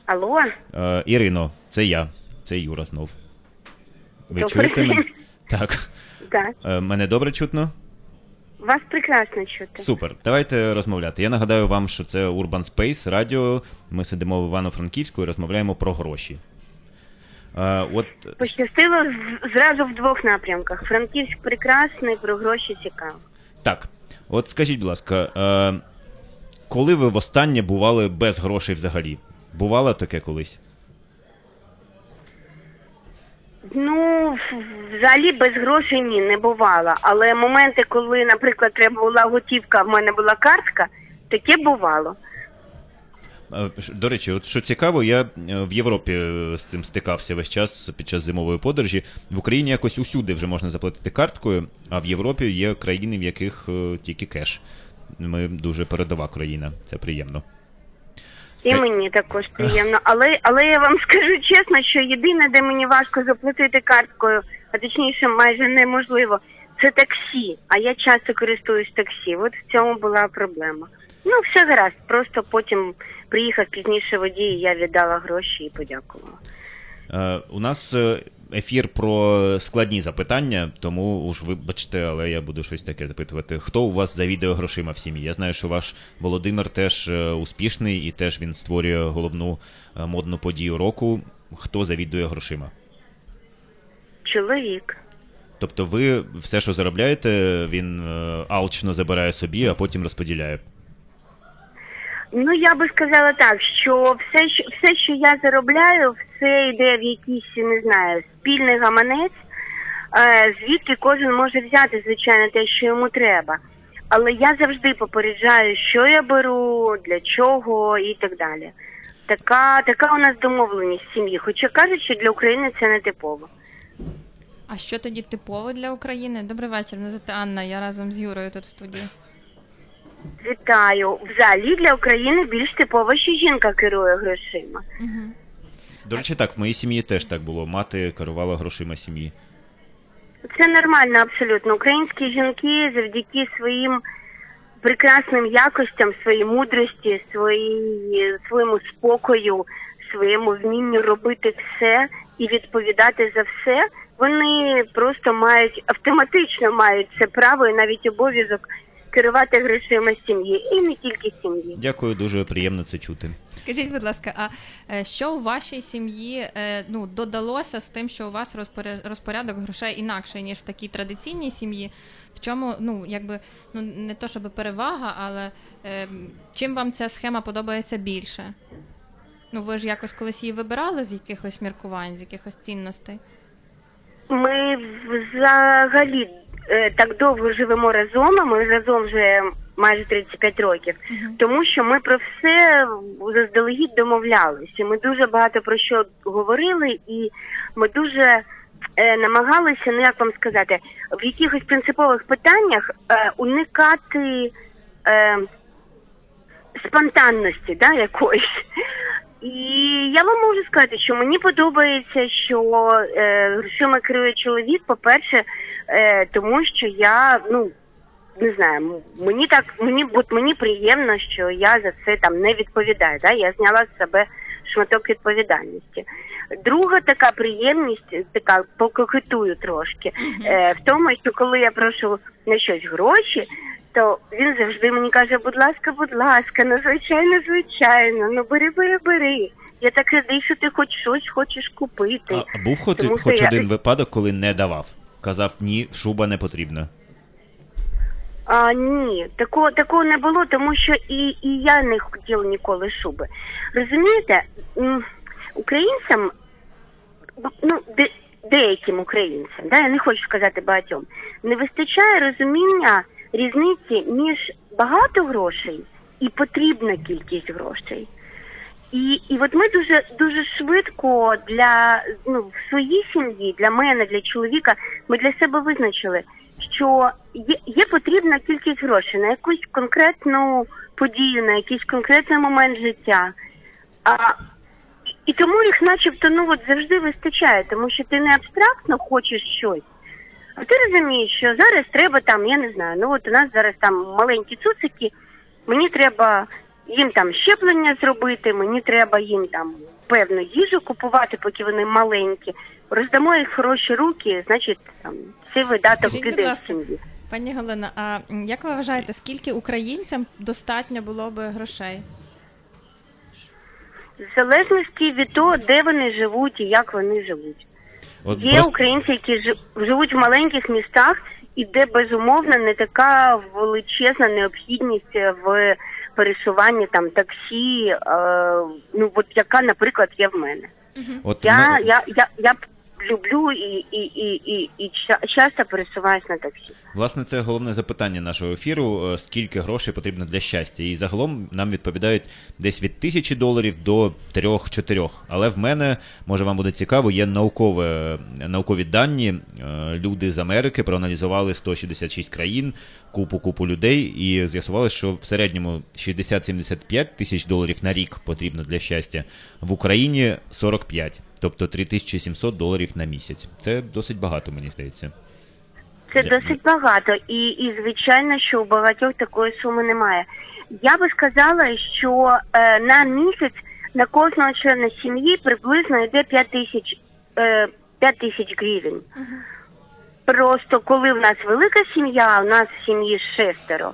Алло, Е, Ірино, це я, це Юра знов. Ви Добрий чуєте мене? Так. так. Е, Мене добре чутно? Вас прекрасно чути. Супер. Давайте розмовляти. Я нагадаю вам, що це Urban Space Радіо. Ми сидимо в Івано-Франківську і розмовляємо про гроші. Е, от Пощастило з- зразу в двох напрямках. Франківськ прекрасний, про гроші цікаво. так. От скажіть, будь ласка, е, коли ви востаннє бували без грошей взагалі? Бувало таке колись? Ну, взагалі без грошей ні, не бувало. Але моменти, коли, наприклад, треба була готівка, в мене була картка, таке бувало. До речі, от що цікаво, я е, в Європі е, з цим стикався весь час під час зимової подорожі. В Україні якось усюди вже можна заплатити карткою, а в Європі є країни, в яких е, тільки кеш. Ми дуже передова країна, це приємно. І мені також приємно. Але, але я вам скажу чесно, що єдине, де мені важко заплатити карткою, а точніше майже неможливо, це таксі. А я часто користуюсь таксі. От в цьому була проблема. Ну, все гаразд. Просто потім приїхав пізніше водій, і я віддала гроші і подякувала. Е, У нас е, ефір про складні запитання, тому уж вибачте, але я буду щось таке запитувати. Хто у вас завідує грошима в сім'ї? Я знаю, що ваш Володимир теж е, успішний і теж він створює головну е, модну подію року. Хто завідує грошима? Чоловік. Тобто ви все, що заробляєте, він е, алчно забирає собі, а потім розподіляє. Ну, я би сказала так, що все, що все, що я заробляю, все йде в якийсь, не знаю, спільний гаманець, е, звідки кожен може взяти, звичайно, те, що йому треба. Але я завжди попереджаю, що я беру, для чого і так далі. Така, така у нас домовленість в сім'ї. Хоча кажуть, що для України це не типово. А що тоді типово для України? Добрий вечір, мене звати Анна. Я разом з Юрою тут в студії. Вітаю. Взагалі для України більш типово, що жінка керує грошима. До речі, так, в моїй сім'ї теж так було. Мати керувала грошима сім'ї. Це нормально абсолютно. Українські жінки завдяки своїм прекрасним якостям, своїй мудрості, своїй, своєму спокою, своєму вмінню робити все і відповідати за все, вони просто мають автоматично мають це право і навіть обов'язок керувати грошима сім'ї, і не тільки сім'ї. Дякую, дуже приємно це чути. Скажіть, будь ласка, а е, що у вашій сім'ї е, ну, додалося з тим, що у вас розпоря- розпорядок грошей інакший, ніж в такій традиційній сім'ї? В чому, ну, якби, ну, не то, щоб перевага, але е, чим вам ця схема подобається більше? Ну ви ж якось колись її вибирали з якихось міркувань, з якихось цінностей. Ми взагалі так довго живемо разом, а ми разом вже майже 35 років, тому що ми про все заздалегідь домовлялися. Ми дуже багато про що говорили, і ми дуже е, намагалися, ну як вам сказати, в якихось принципових питаннях е, уникати е, спонтанності, да, якоїсь. І я вам можу сказати, що мені подобається, що е, грошима керує чоловік, по-перше, е, тому що я, ну не знаю, мені так мені от мені приємно, що я за це там не відповідаю. Да? Я зняла з себе шматок відповідальності. Друга така приємність, така пококетую трошки, е, в тому, що коли я прошу на щось гроші, то він завжди мені каже, будь ласка, будь ласка, ну звичайно, звичайно, ну бери, бери, бери. Я так радий, що ти хоч щось хочеш купити. А, був хоч, Тому хоч я- один випадок, коли не давав. Казав, ні, шуба не потрібна. А, ні, такого такого не було, тому що і, і я не хотіла ніколи шуби. Розумієте, українцям, ну, де, деяким українцям, да, я не хочу сказати багатьом, не вистачає розуміння різниці між багато грошей і потрібна кількість грошей. І, і от ми дуже дуже швидко для ну в своїй сім'ї, для мене, для чоловіка, ми для себе визначили, що є, є потрібна кількість грошей на якусь конкретну подію, на якийсь конкретний момент життя. А, і- тому їх, начебто, ну от завжди вистачає, тому що ти не абстрактно хочеш щось. А ти розумієш, що зараз треба там, я не знаю, ну от у нас зараз там маленькі цуцики, мені треба їм там щеплення зробити, мені треба їм там певну їжу купувати, поки вони маленькі. Роздамо їх хороші руки, значить там цей видаток Скажіть, піде в сім'ї. Пані Галина, а як ви вважаєте, скільки українцям достатньо було би грошей? В залежності від того, де вони живуть і як вони живуть. От Є просто- українці, які жи- живуть в маленьких містах, і де безумовно не така величезна необхідність в пересуванні там таксі, е, ну от яка, наприклад, є в мене. От Я, ми- я, я, я б люблю і, і, і, і, і часто пересуваюсь на таксі. Власне, це головне запитання нашого ефіру: е, скільки грошей потрібно для щастя. І загалом нам відповідають десь від тисячі доларів до трьох-чотирьох. Але в мене, може вам буде цікаво, є наукове, наукові дані. Е, Люди з Америки проаналізували 166 країн, купу купу людей, і з'ясували, що в середньому 60-75 тисяч доларів на рік потрібно для щастя. В Україні 45, тобто 3700 доларів на місяць. Це досить багато, мені здається. Це Дякую. досить багато, і, і звичайно, що у багатьох такої суми немає. Я би сказала, що е, на місяць на кожного члена сім'ї приблизно йде 5 тисяч е, 5 тисяч гривень. Просто коли в нас велика сім'я, а у нас в сім'ї шестеро,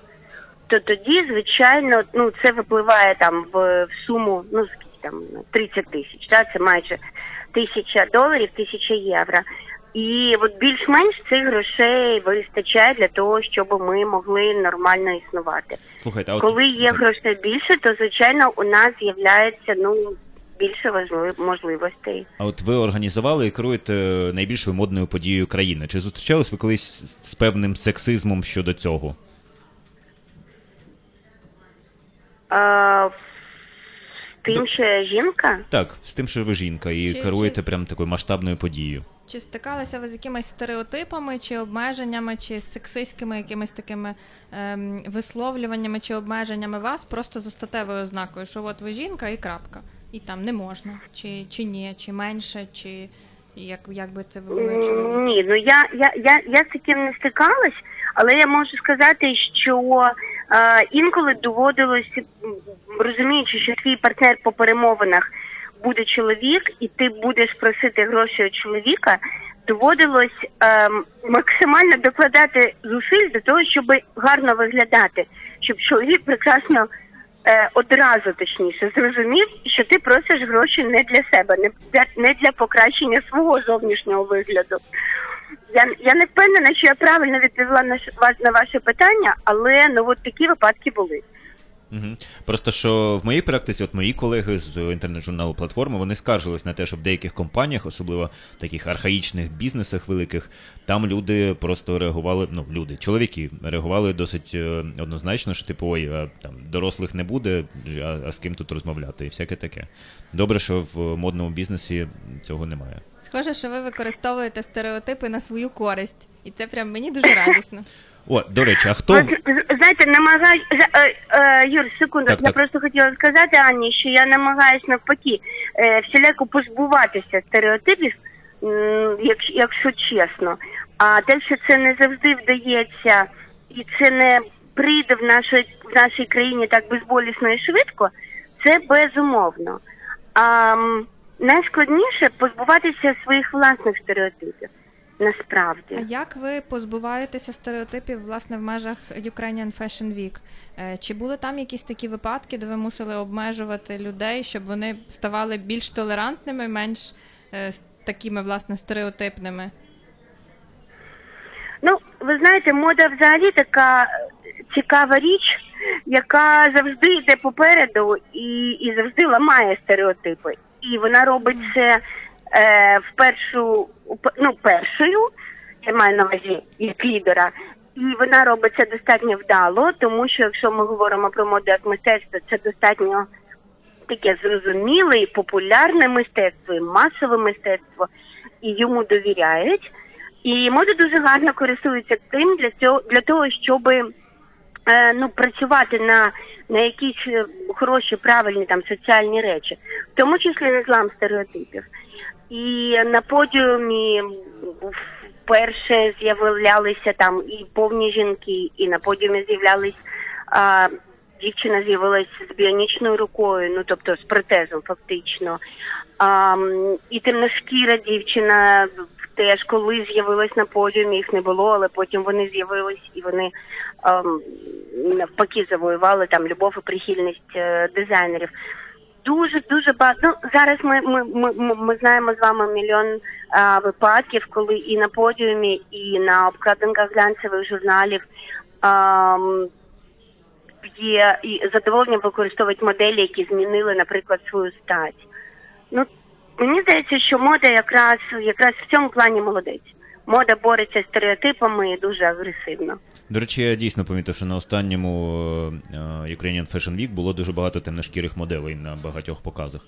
то тоді, звичайно, ну це випливає там в, в суму, ну там 30 тисяч, да? це майже тисяча доларів, тисяча євро. І от більш-менш цих грошей вистачає для того, щоб ми могли нормально існувати. Слухайте, а от Коли є грошей більше, то звичайно у нас з'являється ну більше важлив- можливостей. А от ви організували і керуєте найбільшою модною подією країни. Чи зустрічались ви колись з певним сексизмом щодо цього? А, тим, що я жінка. Так, з тим, що ви жінка, і Чи- керуєте чи- прям такою масштабною подією. Чи стикалися ви з якимись стереотипами, чи обмеженнями, чи з сексистськими якимись такими ем, висловлюваннями чи обмеженнями вас просто за статевою ознакою, що от ви жінка і крапка, і там не можна, чи, чи ні, чи менше, чи як, як би це ви чоловік? Ні, ну я, я, я, я з таким не стикалась, але я можу сказати, що інколи доводилось, розуміючи, що твій партнер по перемовинах буде чоловік, і ти будеш просити гроші у чоловіка, доводилось е, максимально докладати зусиль до того, щоб гарно виглядати, щоб чоловік прекрасно е, одразу точніше зрозумів, що ти просиш гроші не для себе, не для, не для покращення свого зовнішнього вигляду. Я, я не впевнена, що я правильно відповіла на ш- на ваше питання, але ну от такі випадки були. Угу. Просто що в моїй практиці, от мої колеги з інтернет-журналу платформи, вони скаржились на те, що в деяких компаніях, особливо в таких архаїчних бізнесах великих, там люди просто реагували, ну, люди, чоловіки реагували досить е, однозначно, що типу, ой, а, там дорослих не буде, а, а з ким тут розмовляти, і всяке таке. Добре, що в модному бізнесі цього немає. Схоже, що ви використовуєте стереотипи на свою користь, і це прям мені дуже радісно. О, до речі, а хто. Знаєте, намагаюсь е, е, Юр, секунду, Так, я так. просто хотіла сказати Анні, що я намагаюсь навпаки е, всіляко позбуватися стереотипів, якщо, якщо чесно. А те, що це не завжди вдається, і це не прийде в нашій в нашій країні так безболісно і швидко, це безумовно. А найскладніше позбуватися своїх власних стереотипів. Насправді. А як ви позбуваєтеся стереотипів власне в межах Ukrainian Fashion Week? Е, Чи були там якісь такі випадки, де ви мусили обмежувати людей, щоб вони ставали більш толерантними, менш е, такими власне стереотипними? Ну, ви знаєте, мода взагалі така цікава річ, яка завжди йде попереду і, і завжди ламає стереотипи. І вона робить це е, в першу ну, першою, я маю на увазі як лідера. І вона робить це достатньо вдало, тому що якщо ми говоримо про моду як мистецтво, це достатньо таке зрозуміле і популярне мистецтво, і масове мистецтво, і йому довіряють. І мода дуже гарно користується тим для цього для того, щоб е, ну працювати на, на якісь е, хороші, правильні там соціальні речі, в тому числі на злам стереотипів. І на подіумі вперше з'являлися там і повні жінки, і на подіумі з'являлись а, дівчина з'явилась з біонічною рукою, ну тобто з протезом, фактично. А, і темношкіра дівчина теж коли з'явилась на подіумі, їх не було, але потім вони з'явились і вони ем, навпаки завоювали там любов і прихильність е, дизайнерів. Дуже дуже багато. Ну, зараз ми, ми, ми, ми- знаємо з вами мільйон а, випадків, коли і на подіумі, і на обкладинках глянцевих журналів ам, є і задоволення використовують моделі, які змінили, наприклад, свою стать. Ну мені здається, що мода якраз якраз в цьому плані молодець. Мода бореться з стереотипами і дуже агресивно. До речі, я дійсно помітив, що на останньому е, Ukrainian Fashion Week було дуже багато темношкірих моделей на багатьох показах.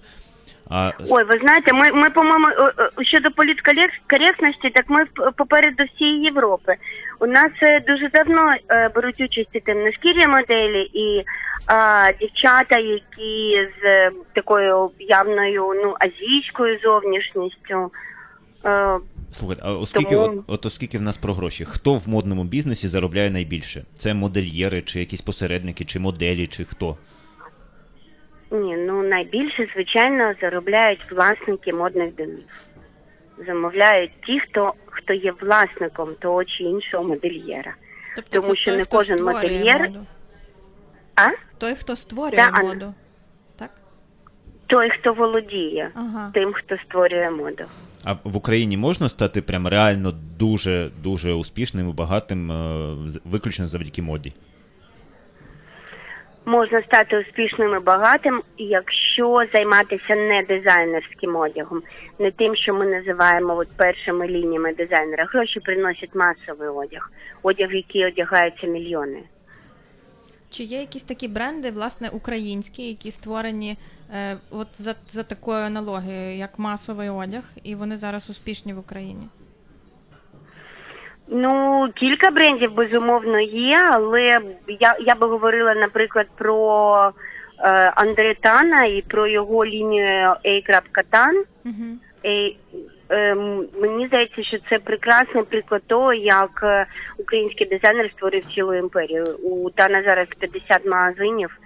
А Ой, ви знаєте, ми, ми по-моєму, е, е, щодо політкоректності, так ми попереду всієї Європи. У нас дуже давно беруть участь і темношкірі моделі, і е, дівчата, які з такою явною ну, азійською зовнішністю. Слухайте, а оскільки, Тому- от, от оскільки в нас про гроші, хто в модному бізнесі заробляє найбільше? Це модельєри, чи якісь посередники, чи моделі, чи хто? ні, ну найбільше, звичайно, заробляють власники модних домів. Замовляють ті, хто, хто є власником того чи іншого модельєра. Тобто Тому це що той, не хто кожен модельєр- моду. А? Той, хто створює Да, моду. Так? Той, хто володіє Ага. тим, хто створює моду. А в Україні можна стати прям реально дуже дуже успішним і багатим е, виключно завдяки моді? Можна стати успішним і багатим, якщо займатися не дизайнерським одягом, не тим, що ми називаємо от першими лініями дизайнера. Гроші приносять масовий одяг, одяг, який одягаються мільйони. Чи є якісь такі бренди, власне, українські, які створені е, от за, за такою аналогією, як масовий одяг, і вони зараз успішні в Україні? Ну, кілька брендів безумовно є, але я, я би говорила, наприклад, про е, Андре Тана і про його лінію A.Tan. Угу. Ем, мені здається, що це прекрасний приклад того, як е, український дизайнер створив цілу імперію. У Тана зараз 50 магазинів,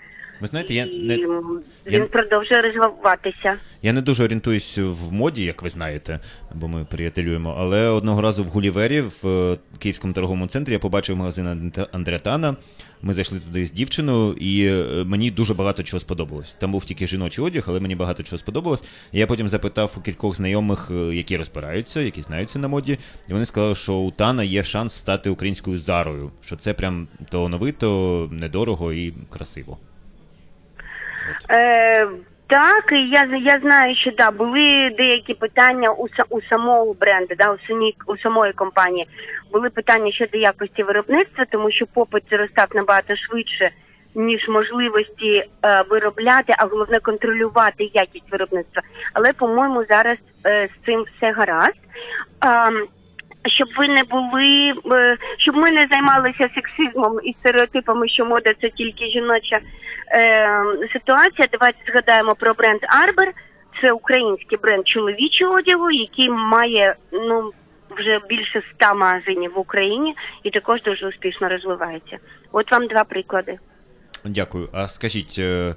Ви знаєте, я не, м, я- він продовжує розвиватися. Я не дуже орієнтуюсь в моді, як ви знаєте, бо ми приятелюємо. Але одного разу в Гулівері в е, Київському торговому центрі я побачив магазин Анд- Ми зайшли туди з дівчиною, і е, мені дуже багато чого сподобалось. Там був тільки жіночий одяг, але мені багато чого сподобалось. Я потім запитав у кількох знайомих, е, які розбираються, які знаються на моді, і вони сказали, що у Тана є шанс стати українською зарою, що це прям талановито, недорого і красиво. Е, так, і я, я знаю, що да, були деякі питання у, у самого бренду, да, у, самій, у самої компанії. Були питання щодо якості виробництва, тому що попит зростав набагато швидше, ніж можливості е, виробляти, а головне контролювати якість виробництва. Але, по-моєму, зараз е, з цим все гаразд. Ем, щоб ви не були, е, щоб ми не займалися сексизмом і стереотипами, що мода це тільки жіноча е, ситуація. Давайте згадаємо про бренд Арбер. Це український бренд чоловічого одягу, який має ну вже більше ста магазинів в Україні і також дуже успішно розвивається. От вам два приклади. Дякую. А скажіть, е, е,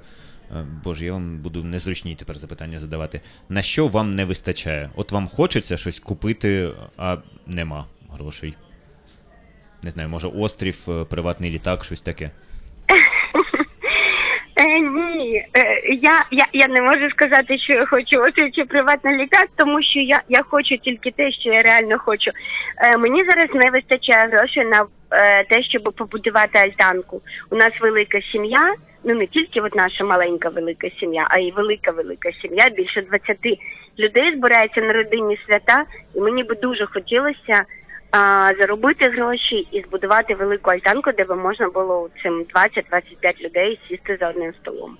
боже, я вам буду незручні тепер запитання задавати. На що вам не вистачає? От вам хочеться щось купити, а нема грошей. Не знаю, може острів, е, приватний літак, щось таке. Е, ні, е, я, я, я не можу сказати, що я хочу чи приватний літак, тому що я, я хочу тільки те, що я реально хочу. Е, мені зараз не вистачає грошей на е, те, щоб побудувати альтанку. У нас велика сім'я, ну не тільки от наша маленька велика сім'я, а й велика велика сім'я. Більше 20 людей збирається на родинні свята, і мені би дуже хотілося. А, заробити гроші і збудувати велику альтанку, де би можна було цим 20-25 людей сісти за одним столом.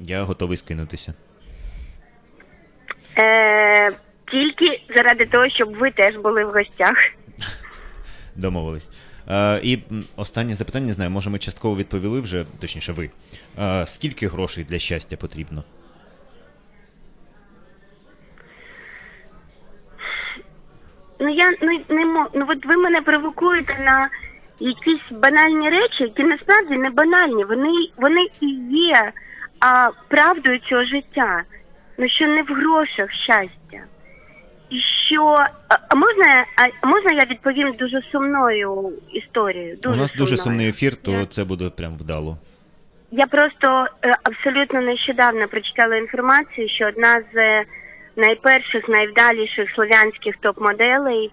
Я готовий скинутися. Е, тільки заради того, щоб ви теж були в гостях. Домовились. Е, і останнє запитання, не знаю, може ми частково відповіли вже, точніше, ви. Е, скільки грошей для щастя потрібно? Ну я ну не мо... ну от ви мене провокуєте на якісь банальні речі, які насправді не банальні. Вони вони і є а, правдою цього життя. Ну що не в грошах щастя. І що а, можна а, можна я відповім дуже сумною історією? Дуже У нас дуже сумний ефір, то Я- це буде прям вдало. Я просто е, абсолютно нещодавно прочитала інформацію, що одна з е, найперших, найвдаліших слов'янських топ-моделей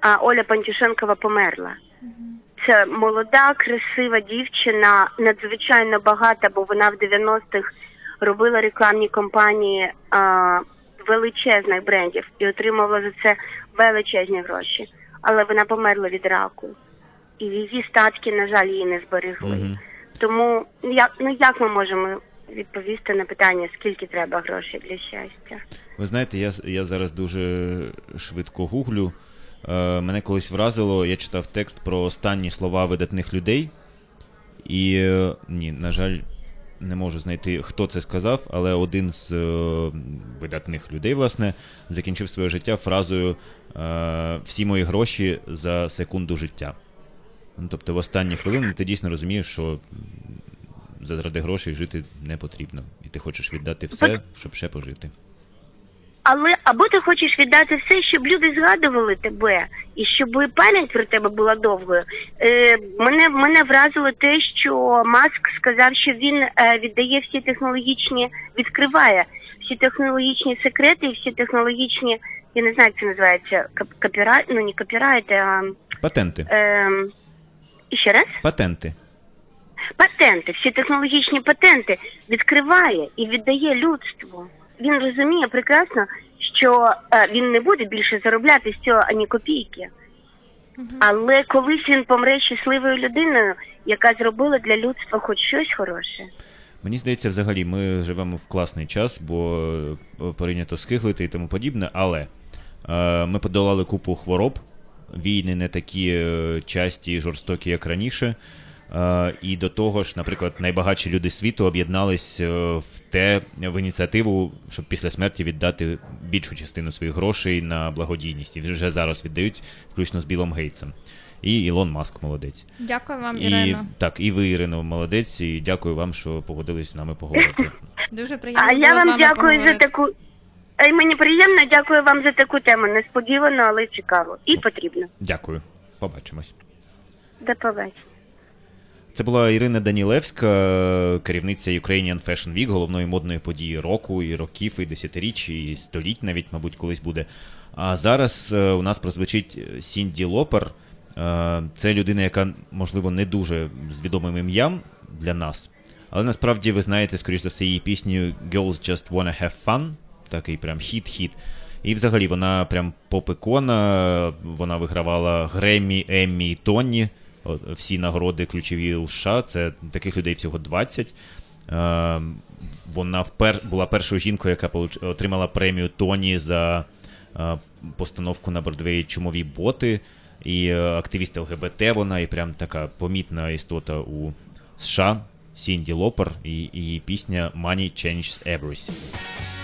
а, Оля Пантюшенкова померла. Це молода, красива дівчина, надзвичайно багата, бо вона в 90-х робила рекламні кампанії а, величезних брендів і отримувала за це величезні гроші. Але вона померла від раку. І її статки, на жаль, її не зберегли. Мгм. Тому як ну як ми можемо відповісти на питання, скільки треба грошей для щастя? Ви знаєте, я, я зараз дуже швидко гуглю. Е, мене колись вразило, я читав текст про останні слова видатних людей. І е, ні, на жаль, не можу знайти, хто це сказав, але один з е, видатних людей, власне, закінчив своє життя фразою е, Всі мої гроші за секунду життя. Ну, тобто, в останні хвилини ти дійсно розумієш, що заради грошей жити не потрібно. І ти хочеш віддати все, щоб ще пожити. Але або ти хочеш віддати все, щоб люди згадували тебе, і щоб пам'ять про тебе була довгою. Е, мене мене вразило те, що Маск сказав, що він е, віддає всі технологічні, відкриває всі технологічні секрети, і всі технологічні, я не знаю, як це називається, копірайт, ну не копірайт, а Патенти. е, ще раз. Патенти. Патенти, всі технологічні патенти відкриває і віддає людству. Він розуміє прекрасно, що е, він не буде більше заробляти з цього ані копійки. Але колись він помре щасливою людиною, яка зробила для людства хоч щось хороше. Мені здається, взагалі ми живемо в класний час, бо е, прийнято скиглити і тому подібне, але е, ми подолали купу хвороб, війни не такі е, часті і жорстокі, як раніше. Е, і до того ж, наприклад, найбагатші люди світу об'єднались е, в те в ініціативу, щоб після смерті віддати більшу частину своїх грошей на благодійність. І вже зараз віддають, включно з Білом Гейтсом. І Ілон Маск молодець. Дякую вам, І так, і ви, Ірино, молодець, і дякую вам, що погодились з нами поговорити. Дуже приємно. А було я з вам вами дякую за таку. А й мені приємно, дякую вам за таку тему. Несподівано, але цікаво. І потрібно. Дякую. Побачимось. До побачення. Це була Ірина Данілевська, керівниця Ukrainian Fashion Week, головної модної події року, і років, і десятиріч, і століть навіть, мабуть, колись буде. А зараз е, у нас прозвучить Cyndi Lauper. Е, Це людина, яка, можливо, не дуже з відомим ім'ям для нас, Але насправді ви знаєте, скоріш за все, її пісню Girls Just Wanna Have Fun, такий прям хіт-хіт. І взагалі вона прям поп-ікона, вона вигравала Греммі, Еммі і Тоні, всі нагороди ключові у США, це таких людей всього 20. Е, Вона впер... була першою жінкою, яка отримала премію Тоні за е, постановку на Бродвеї Чумові боти. І е, активіст ЛГБТ вона, і прям така помітна істота у США. Сінді Лопер і її пісня Money Changes Everything.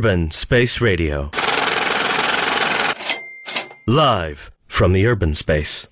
Urban Space Radio. Live from the urban space.